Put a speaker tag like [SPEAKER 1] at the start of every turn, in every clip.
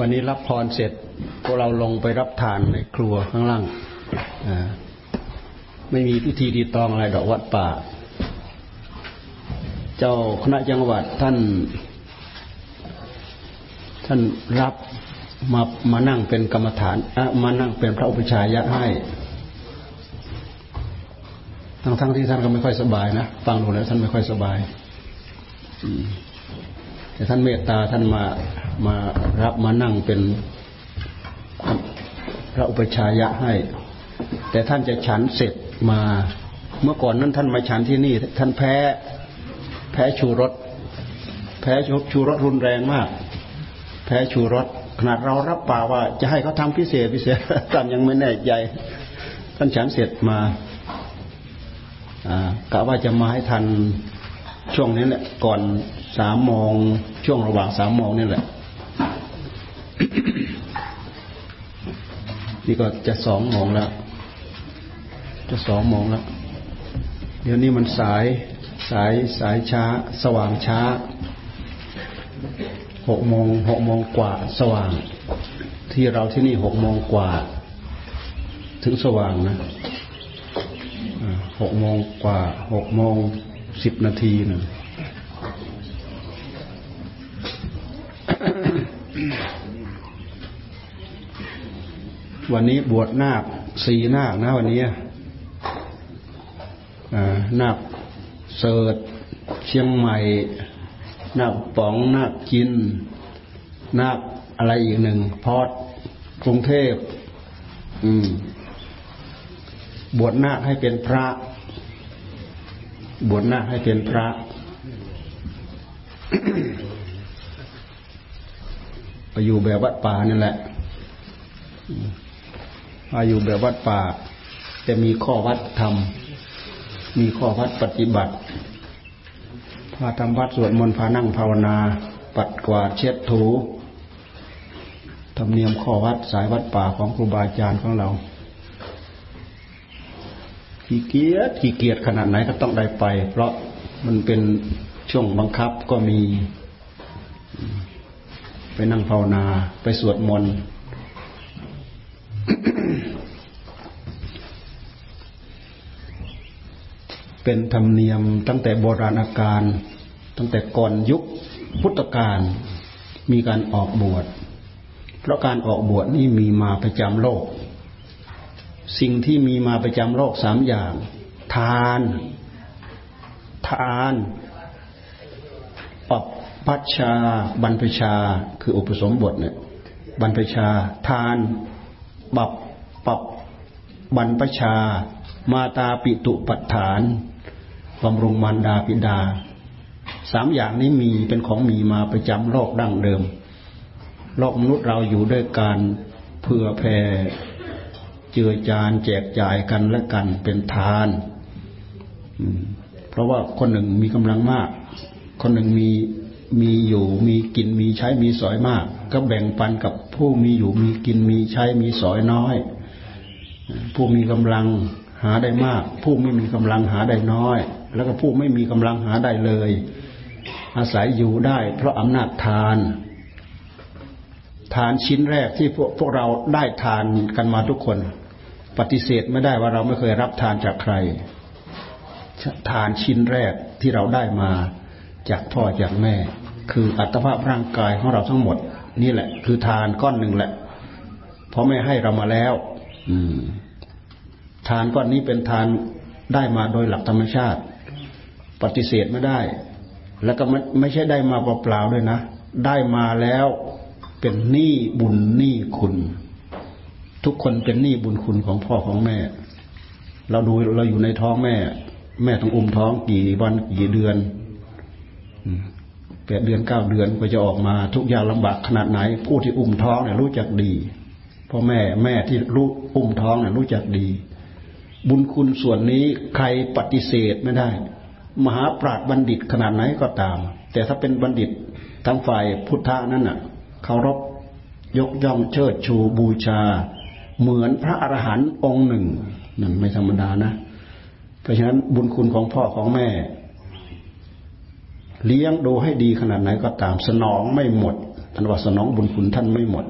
[SPEAKER 1] วันนี้รับพรเสร็จพวกเราลงไปรับทานในครัวข้างล่างไม่มีพิธีดีตองอะไรดอกวัดป่า เจ้าคณะจังหวัดท่าน ท่านรับมามานั่งเป็นกรรมฐานมานั่งเป็นพระอุปชายะให้ ทั้งทั้งที่ท่านก็ไม่ค่อยสบายนะฟังดูแล้วท่านไม่ค่อยสบาย แต่ท่านเมตตาท่านมามารับมานั่งเป็นพระอุปชายะให้ แต่ท่านจะฉันเสร็จมาเมื่อก่อนนั้นท่านมาฉันที่นี่ ท่านแพ้ แพ้ชูรสแพ้ชูรสรุนแรงมาก แพ้ชูรสขนาดเรารับปากว่า จะให้เขาทำพิเศษพิเศษท่านยังไม่แน่ใจท่านฉันเสร็จมากะว่าจะมาให้ทันช่วงนี้แหละก่อน สามโมงช่วงระหว่างสามโมงนี่แหละ นี่ก็จะสองโมงแล้ว จะสองโมงแล้ว เดี๋ยวนี้มันสายสายสายช้า สว่างช้าหกโมงหกโมงกว่า สว่าง ที่เราที่นี่หกโมงกว่า ถึงสว่างนะหกโมงกว่าหกโมงสิบนาทีนะ วันนี้บวชนาคสี่นาคนะวันนี้นาคเสิร์ตเชียงใหม่นาคป๋องนาคจินนาคอะไรอีกหนึ่งพอดกรุงเทพอืมบวชนาคให้เป็นพระ บวชนาคให้เป็นพระ ไปอยู่แบบวัดป่านั่นแหละ มาอยู่แบบวัดป่าจะมีข้อวัดธรรมมีข้อวัดปฏิบัติพาทำวัดสวดมนต์พานั่งภาวนา ปัดกวาดเช็ดถูธรรมเนียมข้อวัดสายวัดป่าของครูบาอาจารย์ของเราขี้เกียจขี้เกียจขนาดไหนก็ต้องได้ไป เพราะมันเป็นช่วงบังคับก็มี ไปนั่งภาวนา ไปสวดมนต์ เป็นธรรมเนียมตั้งแต่โบราณการตั้งแต่ก่อนยุคพุทธกาลมีการออกบวช เพราะการออกบวชนี่มีมาประจำโลก สิ่งที่มีมาประจำโลกสามอย่าง ทาน ทานปับพัชชา บรรพชา คืออุปสมบทเนี่ยบรรพชา ทานบับปับบรรพชา มาตาปิตุปัฏฐาน บำรุงมารดาปิดาสามอย่างนี้มีเป็นของมีมาประจำโลกดั้งเดิม โลกมนุษย์เราอยู่ด้วยการเพื่อแผ่เจือจานแจกจ่ายกันและกันเป็นทานเพราะว่าคนหนึ่งมีกำลังมาก คนหนึ่งมีมีอยู่มีกินมีใช้มีสอยมาก ก็แบ่งปันกับผู้มีอยู่มีกินมีใช้มีสอยน้อย ผู้มีกำลังหาได้มาก ผู้ไม่มีกำลังหาได้น้อย แล้วก็ผู้ไม่มีกำลังหาได้เลย อาศัยอยู่ได้ เพราะอำนาจทาน ทานชิ้นแรกที่พวกพวกเราได้ทานกันมาทุกคน ปฏิเสธไม่ได้ว่าเราไม่เคยรับทานจากใคร ทานชิ้นแรกที่เราได้มาจากพ่อจากแม่ คืออัตภาพร่างกายของเราทั้งหมด นี่แหละ คือทานก้อนหนึ่งแหละเพราะไม่ให้เรามาแล้ว อืมทานก้อนนี้เป็นทานได้มาโดยหลักธรรมชาติ ปฏิเสธไม่ได้ แล้วก็ไม่ไม่ใช่ได้มาเปล่าๆด้วยนะ ได้มาแล้วเป็นหนี้บุญหนี้คุณ ทุกคนเป็นหนี้บุญคุณของพ่อของแม่ เราดูเราอยู่ในท้องแม่ แม่ต้องอุ้มท้องกี่วันกี่เดือนแปดเดือนเก้าเดือนก็จะออกมาทุกอย่างลำบากขนาดไหน ผู้ที่อุ้มท้องเนี่ยรู้จักดีพ่อแม่แม่ที่รู้อุ้มท้องเนี่ยรู้จักดี บุญคุณส่วนนี้ใครปฏิเสธไม่ได้ มหาปราชบัณฑิตขนาดไหนก็ตาม แต่ถ้าเป็นบัณฑิตทางฝ่ายพุทธะนั้นน่ะเคารพยกย่องเชิดชูบูชา เหมือนพระอรหันต์องค์หนึ่งนั่นไม่ธรรมดานะ เพราะฉะนั้นบุญคุณของพ่อของแม่ เลี้ยงดูให้ดีขนาดไหนก็ตาม สนองไม่หมดอันว่าสนองบุญคุณท่านไม่หมด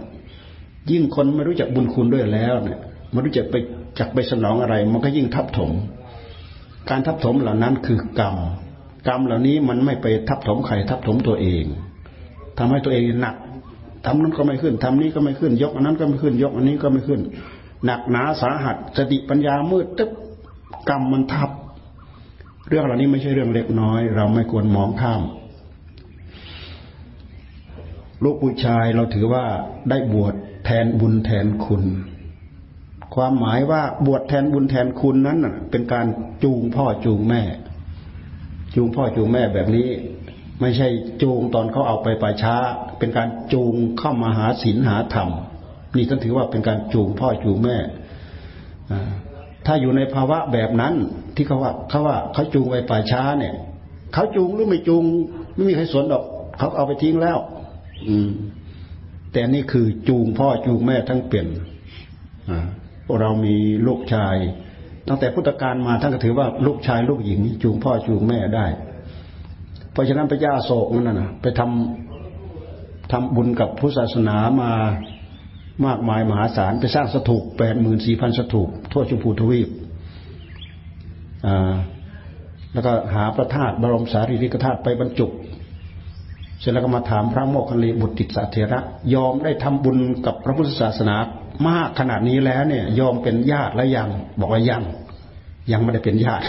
[SPEAKER 1] ยิ่งคนไม่รู้จักบุญคุณด้วยแล้วเนี่ยไม่รู้จักไปจักไปสนองอะไร มันก็ยิ่งทับถม การทับถมเหล่านั้นคือกรรม กรรมเหล่านี้มันไม่ไปทับถมใครทับถมตัวเองทำให้ตัวเองหนักทำนั้นก็ไม่ขึ้นทำนี้ก็ไม่ขึ้น ยกอันนั้นก็ไม่ขึ้น ยกอันนี้ก็ไม่ขึ้น หนักหนาสาหัสสติปัญญามืดตึ๊บกรรมมันทับ เรื่องเหล่านี้ไม่ใช่เรื่องเล็กน้อย เราไม่ควรมองข้าม ลูกผู้ชายเราถือว่าได้บวชแทนบุญแทนคุณ ความหมายว่าบวชแทนบุญแทนคุณนั้นเป็นการจูงพ่อจูงแม่ จูงพ่อจูงแม่แบบนี้ ไม่ใช่จูงตอนเขาเอาไปป่าช้า เป็นการจูงเข้ามาหาศีลหาธรรม นี่ท่านถือว่าเป็นการจูงพ่อจูงแม่ถ้าอยู่ในภาวะแบบนั้นที่เขาว่าเขาว่าเขาจูงไปป่าช้าเนี่ยเขาจูงหรือไม่จูง ไม่มีใครสนหรอกเขาเอาไปทิ้งแล้ว อืม แต่นี่คือจูงพ่อจูงแม่ทั้งเปลี่ยน พวกเรามีลูกชาย ตั้งแต่พุทธกาลมาท่านก็ถือว่าลูกชายลูกหญิง จูงพ่อจูงแม่ได้ เพราะฉะนั้นพระยาโศกนั่นนะไปทำทำบุญกับพุทธศาสนามามากมายมหาศาลไปสร้างสถูปแปดหมื่นสี่พันสถูปทั่วชมพูทวีปแล้วก็หาพระธาตุบรมสารีริกธาตุไปบรรจุเสร็จแล้วก็มาถามพระโมคคัลลีบุตรติสเถระ ยอมได้ทำบุญกับพระพุทธศาสนา มากขนาดนี้แล้วเนี่ยยอมเป็นญาติแล้วยัง บอกว่ายัง ยังไม่ได้เป็นญาติ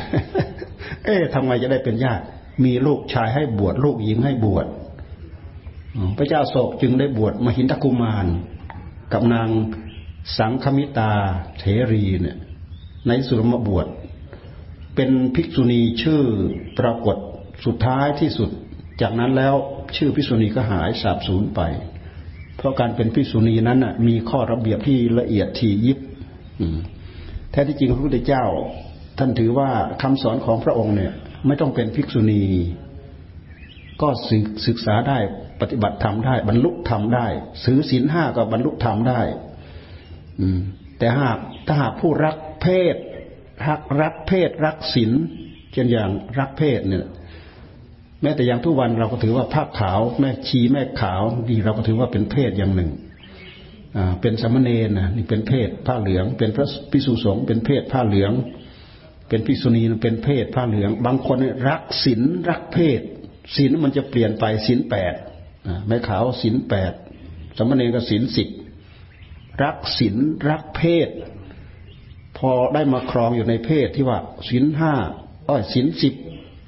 [SPEAKER 1] เอ๊ะทำไงจะได้เป็นญาติ มีลูกชายให้บวชลูกหญิงให้บวชพระเจ้าโศกจึงได้บวชมหินทกุมาร กับนางสังคมิตาเถรีเนี่ย ในสุรมบวชเป็นภิกษุณีชื่อปรากฏสุดท้ายที่สุด จากนั้นแล้วชื่อภิกษุณีก็หายสาบสูญไป ราะการเป็นภิกษุณีนั้นน่ะมีข้อระเบียบที่ละเอียดที่ยิบแท้ที่จริงพระพุทธเจ้า ท่านถือว่าคำสอนของพระองค์เนี่ย ไม่ต้องเป็นภิกษุณี ก็ศึกษาได้ปฏิบัติธรรมได้ บรรลุธรรมได้ซื้อศีลห้าก็บรรลุธรรมได้ อืม แต่หากถ้าหากผู้รักเพศรักรักเพศรักศีลเช่นอย่างรักเพศเนี่ย แม้แต่อย่างทุกวันเราก็ถือว่าผ้าขาว แม่ชีแม่ขาวนี่เราก็ถือว่าเป็นเพศอย่างหนึ่งอ่าเป็นสมณเณรนะนี่เป็นเพศผ้าเหลือง เป็นพระพิสุสงฆ์เป็นเพศผ้าเหลือง เป็นพิษุณีเป็นเพศผ้าเหลือง บางคนรักศีลรักเพศศีลมันจะเปลี่ยนไปศีลแปดแม่ขาวศีลแปดสมณเณรก็ศีลสิบรักศีลรักเพศ พอได้มาครองอยู่ในเพศที่ว่าศีลห้าอ้อยศีลสิบ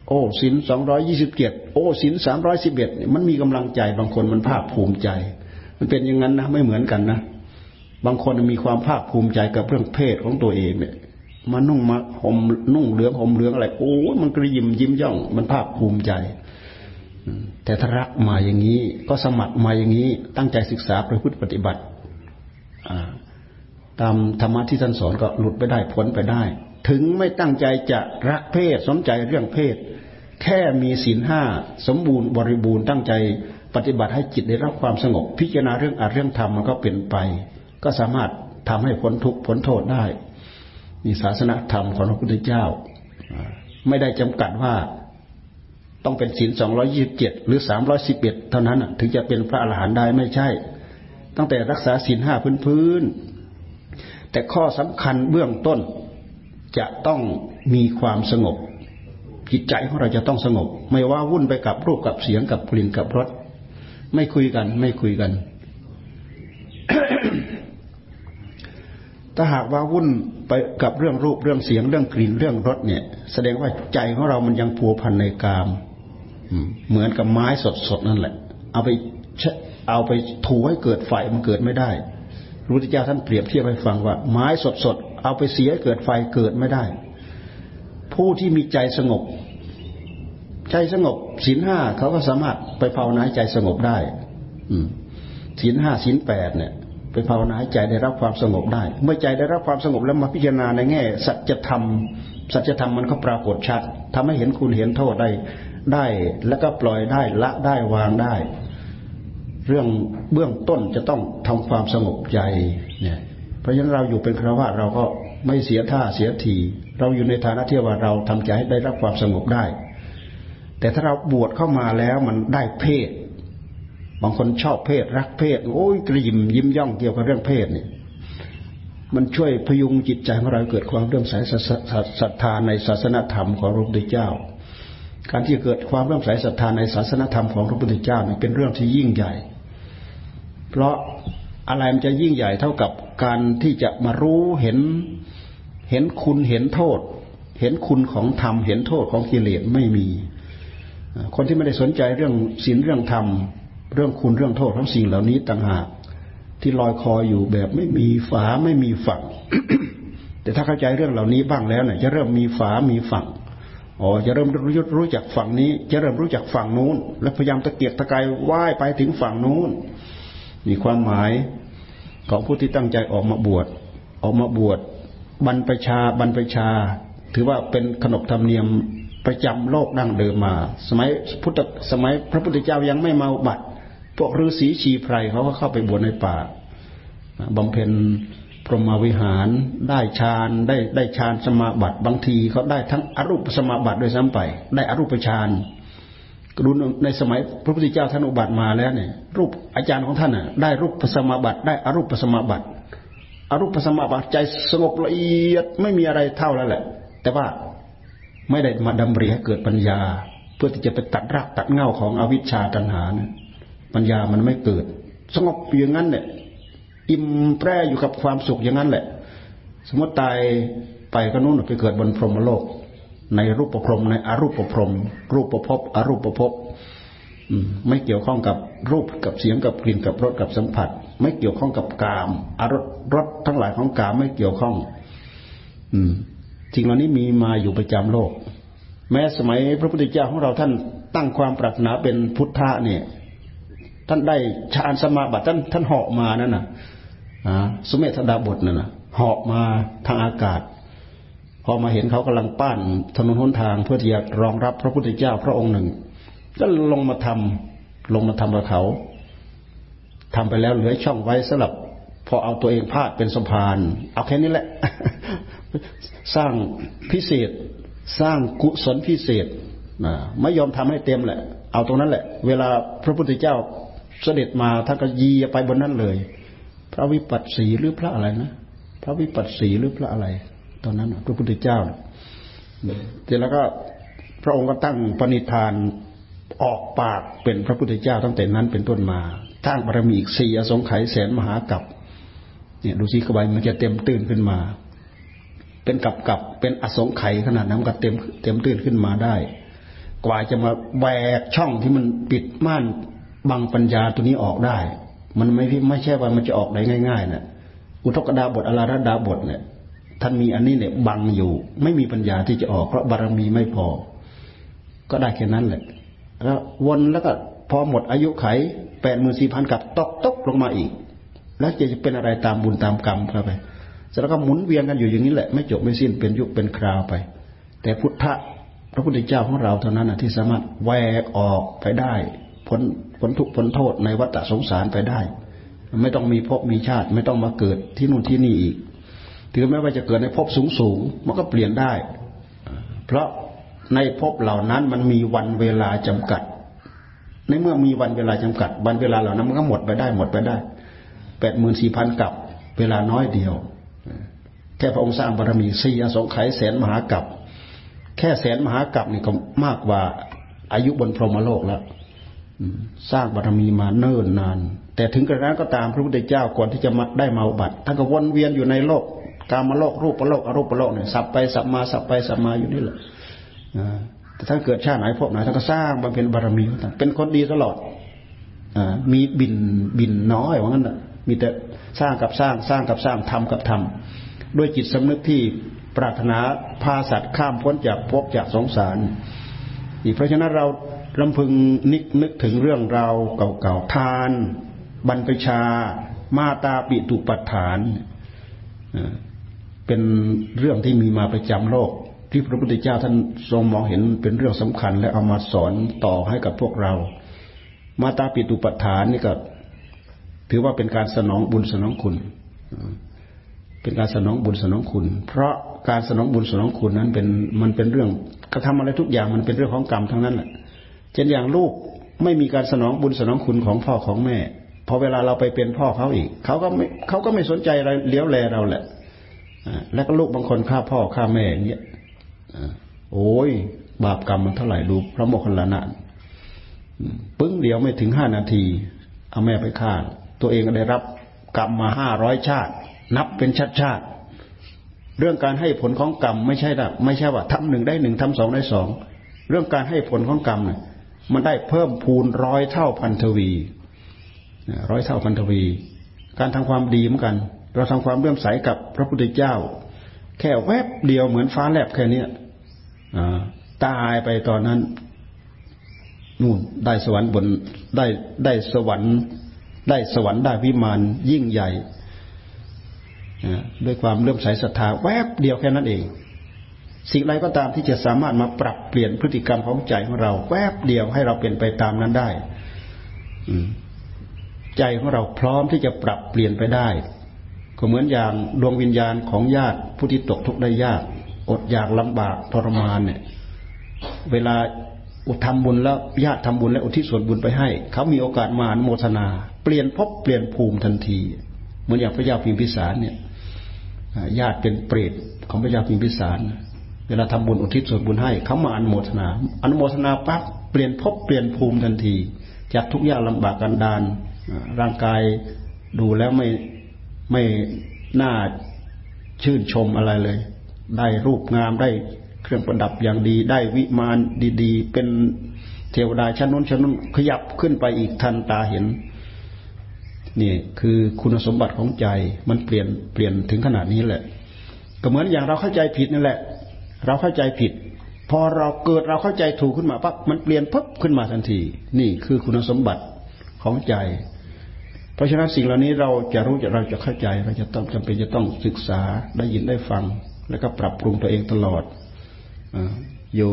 [SPEAKER 1] โอ้ศีลสองร้อยยี่สิบเจ็ดโอ้ศีลสามร้อยสิบเอ็ดมันมีกำลังใจ บางคนมันภาคภูมิใจ มันเป็นอย่างนั้นนะไม่เหมือนกันนะบางคนมีความภาคภูมิใจกับเรื่องเพศของตัวเองเนี่ยมานุ่งมาห่มนุ่งเหลืองห่มเหลืองอะไรโอ้มันกระยิมยิ้มย่อง มันภาคภูมิใจ แต่ถ้ารักมาอย่างนี้ ก็สมัครมาอย่างนี้ ตั้งใจศึกษาประพฤติปฏิบัติตามธรรมะที่ท่านสอนก็หลุดไปได้พ้นไปได้ ถึงไม่ตั้งใจจะรักเพศสนใจเรื่องเพศ แค่มีศีลห้าสมบูรณ์บริบูรณ์ตั้งใจปฏิบัติให้จิตได้รับความสงบ พิจารณาเรื่องอาเรื่องธรรมมันก็เป็นไป ก็สามารถทำให้พ้นทุกข์พ้นโทษได้นี่ศาสนาธรรมของพระพุทธเจ้า ไม่ได้จำกัดว่าต้องเป็นศีลสองร้อยี่สิบเจ็ดหรือสามร้อยสิบเอ็ดเท่านั้นถึงจะเป็นพระอรหันต์ได้ไม่ใช่ ตั้งแต่รักษาศีลห้าพื้นพื้นแต่ข้อสำคัญเบื้องต้นจะต้องมีความสงบ จิตใจของเราจะต้องสงบ ไม่ว่าวุ่นไปกับรูปกับเสียงกับกลิ่นกับรสไม่คุยกัน ไม่คุยกัน ถ้าหากว่าวุ่นไปกับเรื่องรูปเรื่องเสียงเรื่องกลิ่นเรื่องรสเนี่ย แสดงว่าใจของเรามันยังผัวพันในกามเหมือนกับไม้สดๆนั่นแหละ เอาไปเอาไปถูให้เกิดไฟมันเกิดไม่ได้ระพุทธเจ้าท่านเปรียบเทียบให้ฟังว่า ไม้สดๆเอาไปเสียเกิดไฟเกิดไม่ได้ ผู้ที่มีใจสงบ ใจสงบศีลห้าเขาก็สามารถไปภาวนาใจสงบได้ อืศีลห้าศีลแปดเนี่ย ไปภาวนาใจได้รับความสงบได้ เมื่อใจได้รับความสงบแล้วมาพิจารณาในแง่ สัจธรรม สัจธรรมมันก็ปรากฏชัดทำให้เห็นคุณเห็นโทษได้ได้ แล้วก็ปล่อยได้ละได้วางได้ เรื่องเบื้องต้นจะต้องทำความสงบใจเนี่ย เพราะฉะนั้นเราอยู่เป็นคราวาเราก็ไม่เสียท่าเสียที เราอยู่ในฐานะที่ว่าเราทำใจให้ได้รับความสงบได้ แต่ถ้าเราบวชเข้ามาแล้วมันได้เพศ บางคนชอบเพศ รักเพศโอ้ยกระยิมยิ้มย่องเกี่ยวกับเรื่องเพศนี่มันช่วยพยุงจิตใจของเราเกิดความเรื่อมใสศรัทธาในศาสนธรรมของพระพุทธเจ้า การที่เกิดความเรื่อมใสศรัทธาในศาสนธรรมของพระพุทธเจ้านี่เป็นเรื่องที่ยิ่งใหญ่ เพราะอะไรมันจะยิ่งใหญ่เท่ากับการที่จะมารู้เห็น เห็นคุณเห็นโทษ เห็นคุณของธรรม เห็นโทษของกิเลสไม่มี คนที่ไม่ได้สนใจเรื่องศีลเรื่องธรรม เรื่องคุณเรื่องโทษของสิ่งเหล่านี้ต่างหากที่ลอยคออยู่แบบไม่มีฝาไม่มีฝั่ง แต่ถ้าเข้าใจเรื่องเหล่านี้บ้างแล้วเนี่ยจะเริ่มมีฝามีฝั่งอ๋อจะเริ่มรู้รู้จักฝั่งนี้ จะเริ่มรู้จักฝั่งนู้น และพยายามตะเกียกตะกายว่ายไปถึงฝั่งนู้นมีความหมายของผู้ที่ตั้งใจออกมาบวชออกมาบวช บรรพชาบรรพชา ถือว่าเป็นขนบธรรมเนียมประจำโลกดั้งเดิมมา สมัยพุทธสมัยพระพุทธเจ้ายังไม่มาบัตพวกฤาษีชีไพรเขาก็เข้าไปบวชในป่าบำเพ็ญพรหมวิหารได้ฌานได้ได้ฌานสมาบัติบางทีเขาได้ทั้งอรูปสมาบัติด้วยซ้ำไป ได้อรูปฌานดูในสมัยพระพุทธเจ้าท่านอุบัติมาแล้วเนี่ยรูปอาจารย์ของท่านน่ะได้รูปสมาบัติได้อรูปสมาบัติ อรูปสมาบัติใจสงบละเอียดไม่มีอะไรเท่าแล้วแหละ แต่ว่าไม่ได้มาดำริให้เกิดปัญญา เพื่อที่จะไปตัดรากตัดเงาของอวิชชาตัณหานะปัญญามันไม่เกิด สงบอย่างนั้นเนี่ยอิ่มแปรอยู่กับความสุขอย่างนั้นแหละ สมมติตายไปก็นู่นไปเกิดบนพรหมโลก ในรูปประพรมในอรูปประพรมรูปประพบอรูปประพบ ไม่เกี่ยวข้องกับรูปกับเสียงกับกลิ่นกับรสกับสัมผัส ไม่เกี่ยวข้องกับกามอารสรสทั้งหลายของกามไม่เกี่ยวข้อง อืมริงเหล่านี้มีมาอยู่ประจำโลก แม้สมัยพระพุทธเจ้าของเราท่านตั้งความปรารถนาเป็นพุทธะเนี่ย ท่านได้ฌานสมาบัติท่านท่านเหาะมานั่นน่ะสมเด็จธดาบทนั่นน่ะเหาะมาทางอากาศ พอมาเห็นเขากำลังปั้นถนนหนทางเพื่อที่จะรองรับพระพุทธเจ้าพระองค์หนึ่ง ก็ลงมาทำลงมาทำกับเขาทำไปแล้วเหลือช่องไว้สำหรับ พอเอาตัวเองพาดเป็นสะพาน เอาแค่นี้แหละ สร้างพิเศษ สร้างกุศลพิเศษนะไม่ยอมทำให้เต็มแหละ เอาตรงนั้นแหละ เวลาพระพุทธเจ้าเสด็จมาท่านก็ยีไปบนนั้นเลย พระวิปัสสีหรือพระอะไรนะพระวิปัสสีหรือพระอะไร ตอนนั้นพระพุทธเจ้าเสร็จแล้วก็พระองค์ก็ตั้งปณิธาน ออกปากเป็นพระพุทธเจ้าตั้งแต่นั้นเป็นต้นมาทั้งบารมีอีกสี่อสงไขยแสนมหากับเนี่ยดูสิกบายมันจะเต็มตื้นขึ้นมา เป็นกับกับเป็นอสงไขยขนาดนั้นก็เต็มเต็มตื้นขึ้นมาได้ กว่าจะมาแหวกช่องที่มันปิดม่านบังปัญญาตัวนี้ออกได้ มันไม่ไม่ใช่ว่ามันจะออกได้ง่ายๆนะอุทกดาบทอลาระดาบทเนี่ยท่านมีอันนี้เนี่ยบังอยู่ ไม่มีปัญญาที่จะออกเพราะบารมีไม่พอ ก็ได้แค่นั้นแหละ แล้ววนแล้วก็พอหมดอายุไขแปดหมื่นสี่พันกับตกตกลงมาอีก แล้วจะจะเป็นอะไรตามบุญตามกรรมเข้าไปแล้วก็หมุนเวียนกันอยู่อย่างนี้แหละไม่จบไม่สิ้นเป็นยุคเป็นคราวไป แต่พุทธะพระพุทธเจ้าของเราเท่านั้นนะที่สามารถแหวกออกไปได้พ้นพ้นทุกพ้นโทษในวัฏสงสารไปได้ ไม่ต้องมีภพมีชาติ ไม่ต้องมาเกิดที่นู่นที่นี่อีก ถึงแม้ว่าจะเกิดในภพสูงสูงมันก็เปลี่ยนได้ เพราะ ในภพเหล่านั้นมันมีวันเวลาจำกัด ในเมื่อมีวันเวลาจำกัด วันเวลาเหล่านั้นมันก็หมดไปได้หมดไปได้แปดหมื่นสี่พันกับเวลาน้อยเดียว แค่พระองค์สร้างบารมีสี่อสงไขยแสนมหากับแค่แสนมหากับนี่ก็มากกว่าอายุบนพรหมโลกแล้วสร้างบารมีมาเนิ่นนาน แต่ถึงกระนั้นก็ตามพระพุทธเจ้าก่อนที่จะมาได้มาบัติท่านก็วนเวียนอยู่ในโลก กามโลกรูปโลกอรูปโลกเนี่ยสับไปสับมาสับไปสับมาอยู่นี่แหละ แต่ถ้าเกิดชาติไหนพบไหนท่านก็สร้างบำเพ็ญบารมีท่านเป็นคนดีตลอดอมีบินบินน้อยว่างั้นมีแต่สร้างกับสร้างสร้างกับสร้างทำกับทำด้วยจิตสำนึกที่ปรารถนาพาสัตว์ข้ามพ้นจากภพจากสงสารนี่เพราะฉะนั้นเราลำพึงนึกนึกถึงเรื่องราวเก่าๆทาน บรรพชา มาตาปิตุปัฏฐานเป็นเรื่องที่มีมาประจำโลก ที่พระพุทธเจ้าท่านทรงมองเห็นเป็นเรื่องสำคัญ และเอามาสอนต่อให้กับพวกเรา มาตาปิตุปัฏฐานนี่ก็ ถือว่าเป็นการสนองบุญสนองคุณ เป็นการสนองบุญสนองคุณ เพราะการสนองบุญสนองคุณนั้นเป็นมันเป็นเรื่องกระทำอะไรทุกอย่างมันเป็นเรื่องของกรรมทั้งนั้นแหละเช่นอย่างลูกไม่มีการสนองบุญสนองคุณของพ่อของแม่พอเวลาเราไปเป็นพ่อเขาอีกเขาก็ไม่เขาก็ไม่สนใจอะไรเลี้ยวแลเราแหละแล้วก็ลูกบางคนฆ่าพ่อฆ่าแม่อย่างเงี้ย โอ้ย บาปกรรมมันเท่าไหร่ดูพระโมคคัลลานะปึ้งเดียวไม่ถึงห้านาที เอาแม่ไปฆ่า ตัวเองก็ได้รับกรรมมาห้าร้อยชาติ นับเป็นชาติชาติ เรื่องการให้ผลของกรรมไม่ใช่แบบไม่ใช่ว่าทำหนึ่งได้หนึ่งทำสองได้สองเรื่องการให้ผลของกรรมเนี่ยมันได้เพิ่มพูนร้อยเท่าพันทวีร้อยเท่าพันทวี การทำความดีเหมือนกัน เราทำความเลื่อมใสกับพระพุทธเจ้า แค่แวบเดียวเหมือนฟ้าแลบแค่นี้ตายไปตอนนั้นนู่นได้สวรรค์บนได้ได้สวรรค์ ได้สวรรค์ได้วิมานยิ่งใหญ่ด้วยความเลื่อมใสศรัทธาแวบเดียวแค่นั้นเอง สิ่งใดก็ตามที่จะสามารถมาปรับเปลี่ยนพฤติกรรมของใจของเรา แวบเดียวให้เราเป็นไปตามนั้นได้ใจของเราพร้อมที่จะปรับเปลี่ยนไปได้ ก็เหมือนอย่างดวงวิญญาณของญาติผู้ที่ตกทุกข์ได้ยากอดอยากลำบากทรมานเนี่ย เวลาอุทำบุญแล้วญาติทำบุญแล้วอุทิศส่วนบุญไปให้ เขามีโอกาสมาอนโมทนา เปลี่ยนภพเปลี่ยนภูมิทันที เหมือนอย่างพระยาพิมพิสารเนี่ยญาติเป็นเปรตของพระยาพิมพิสาร เวลาทำบุญอุทิศส่วนบุญให้ เขามาอนโมทนา อนโมทนาปั๊บเปลี่ยนภพเปลี่ยนภูมิทันที จากทุกยากลำบากกันดานร่างกายดูแล้วไม่ ไม่น่าชื่นชมอะไรเลย ได้รูปงามได้เครื่องประดับอย่างดี ได้วิมานดีๆ เป็นเทวดาชั้นนู้นชั้นนู้นขยับขึ้นไปอีกทันตาเห็นนี่คือคุณสมบัติของใจมันเปลี่ยนเปลี่ยนถึงขนาดนี้แหละ ก็เหมือนอย่างเราเข้าใจผิดนั่นแหละ เราเข้าใจผิด พอเราเกิดเราเข้าใจถูกขึ้นมาปั๊บมันเปลี่ยนปุ๊บขึ้นมาทันที นี่คือคุณสมบัติของใจ เพราะฉะนั้นสิ่งเหล่านี้เราจะรู้จะเราจะเข้าใจเราจะต้องจำเป็นจะต้องศึกษาได้ยินได้ฟัง แล้วก็ปรับปรุงตัวเองตลอดอยู่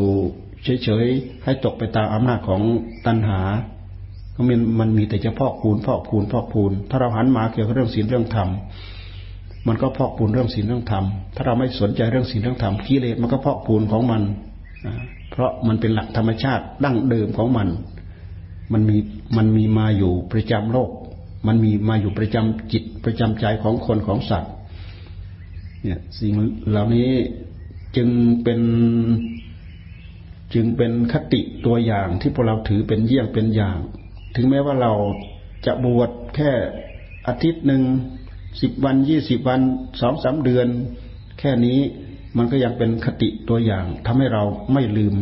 [SPEAKER 1] เฉยๆให้ตกไปตามอำนาจของตัณหาก็มันมันมีแต่จะพอกพูนพอกพูนพอกพูน ถ้าเราหันมาเกี่ยวกับเรื่องศีลเรื่องธรรมมันก็พอกพูนเรื่องศีลเรื่องธรรม ถ้าเราไม่สนใจเรื่องศีลเรื่องธรรมกิเลสมันก็พอกพูนของมัน เพราะมันเป็นหลักธรรมชาติดั้งเดิมของมัน มันมีมันมีมาอยู่ประจำโลก มันมีมาอยู่ประจำจิตประจำใจของคนของสัตว์ เนี่ยสิ่งเหล่านี้จึงเป็นจึงเป็นคติตัวอย่างที่พวกเราถือเป็นเยี่ยงเป็นอย่าง ถึงแม้ว่าเราจะบวชแค่อาทิตย์หนึ่งสิบวันยี่สิบวันสองสามเดือน แค่นี้มันก็ยังเป็นคติตัวอย่างทำให้เราไม่ลืม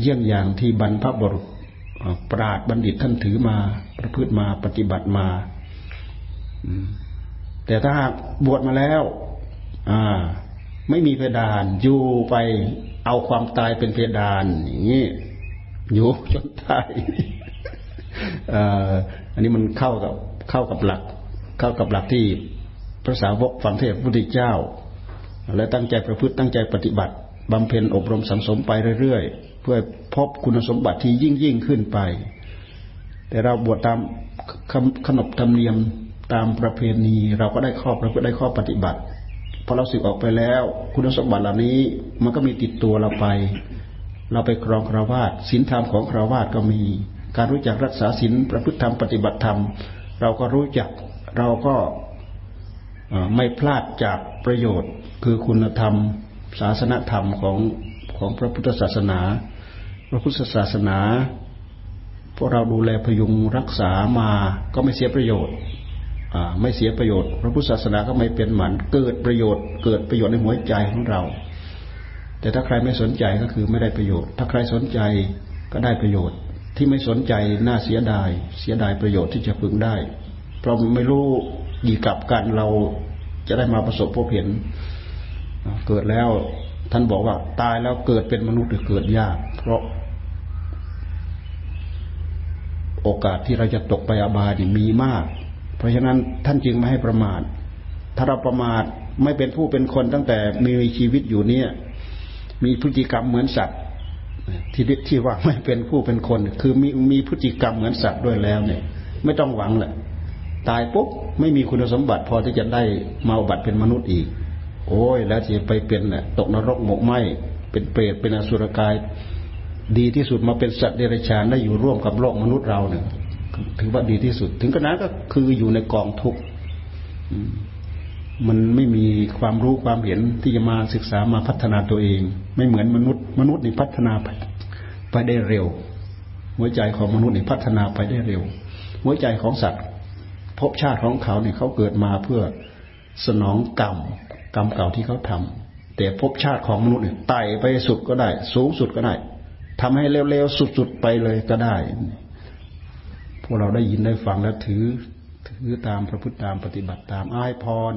[SPEAKER 1] เยี่ยงอย่างที่บรรพบุรุษ ปราดบัณฑิตท่านถือมา ประพฤติมาปฏิบัติมาแต่ถ้าบวชมาแล้ว อ่า ไม่มีเพดานอยู่ไปเอาความตายเป็นเพดาน อย่างนี้อยู่จนตายอันนี้มันเข้ากับเข้ากับหลัก เข้ากับหลักที่พระสาวกฝังเทพพุทธเจ้า และตั้งใจประพฤติตั้งใจปฏิบัติบำเพ็ญอบรมสังสมไปเรื่อยๆ เพื่อพบคุณสมบัติที่ยิ่งยิ่งขึ้นไป แต่เราบวชตามขนบธรรมเนียมตามประเพณีเราก็ได้ข้อเราก็ได้ข้อปฏิบัติพอเราสึกออกไปแล้ว คุณสมบัติเหล่านี้มันก็มีติดตัวเราไป เราไปครองคราวาสศีลธรรมของคราวาสก็มี การรู้จักรักษาศีลประพฤติธรรมปฏิบัติธรรม เราก็รู้จักเราก็ไม่พลาดจากประโยชน์คือคุณธรรม ศาสนธรรมของของพระพุทธศาสนา ระพุทธศาสนา พวกเราดูแลพยุงรักษามาก็ไม่เสียประโยชน์ไม่เสียประโยชน์ พระพุทธศาสนาก็ไม่เป็นหมันเกิดประโยชน์ เกิดประโยชน์ในหัวใจของเรา แต่ถ้าใครไม่สนใจก็คือไม่ได้ประโยชน์ ถ้าใครสนใจก็ได้ประโยชน์ ที่ไม่สนใจน่าเสียดาย เสียดายประโยชน์ที่จะพึงได้ เพราะไม่รู้กี่กับกันเราจะได้มาประสบพบเห็น เกิดแล้วท่านบอกว่าตายแล้วเกิดเป็นมนุษย์หรือเกิดยาก เพราะ โอกาสที่เราจะตกไปอบายมีมาก เพราะฉะนั้นท่านจึงไม่ให้ประมาท ถ้าเราประมาทไม่เป็นผู้เป็นคนตั้งแต่มีชีวิตอยู่เนี่ย มีพฤติกรรมเหมือนสัตว์ที่ที่ว่าไม่เป็นผู้เป็นคน คือมีมีพฤติกรรมเหมือนสัตว์ด้วยแล้วเนี่ย ไม่ต้องหวังแหละตายปุ๊บไม่มีคุณสมบัติพอที่จะได้มาบัติเป็นมนุษย์อีก โอ้ยแล้วจะไปเป็นน่ะตกนรกหมกไหมเป็นเปรตเป็นอสุรกาย ดีที่สุดมาเป็นสัตว์เดรัจฉานได้อยู่ร่วมกับโลกมนุษย์เราเนี่ยถือว่าดีที่สุด ถึงขนาดก็คืออยู่ในกองทุกข์มันไม่มีความรู้ความเห็นที่จะมาศึกษามาพัฒนาตัวเอง ไม่เหมือนมนุษย์ มนุษย์นี่พัฒนาไปได้เร็ว หัวใจของมนุษย์นี่พัฒนาไปได้เร็ว หัวใจของสัตว์ภพชาติของเขาเนี่ยเขาเกิดมาเพื่อสนองกรรมกรรมเก่าที่เขาทำแต่ภพชาติของมนุษย์เนี่ยไต่ไปสุดก็ได้ สูงสุดก็ได้ ทำให้เร็วๆสุดๆไปเลยก็ได้ พวกเราได้ยินได้ฟังแล้วถือ ถือตามพระพุทธตามปฏิบัติตามอ้ายพร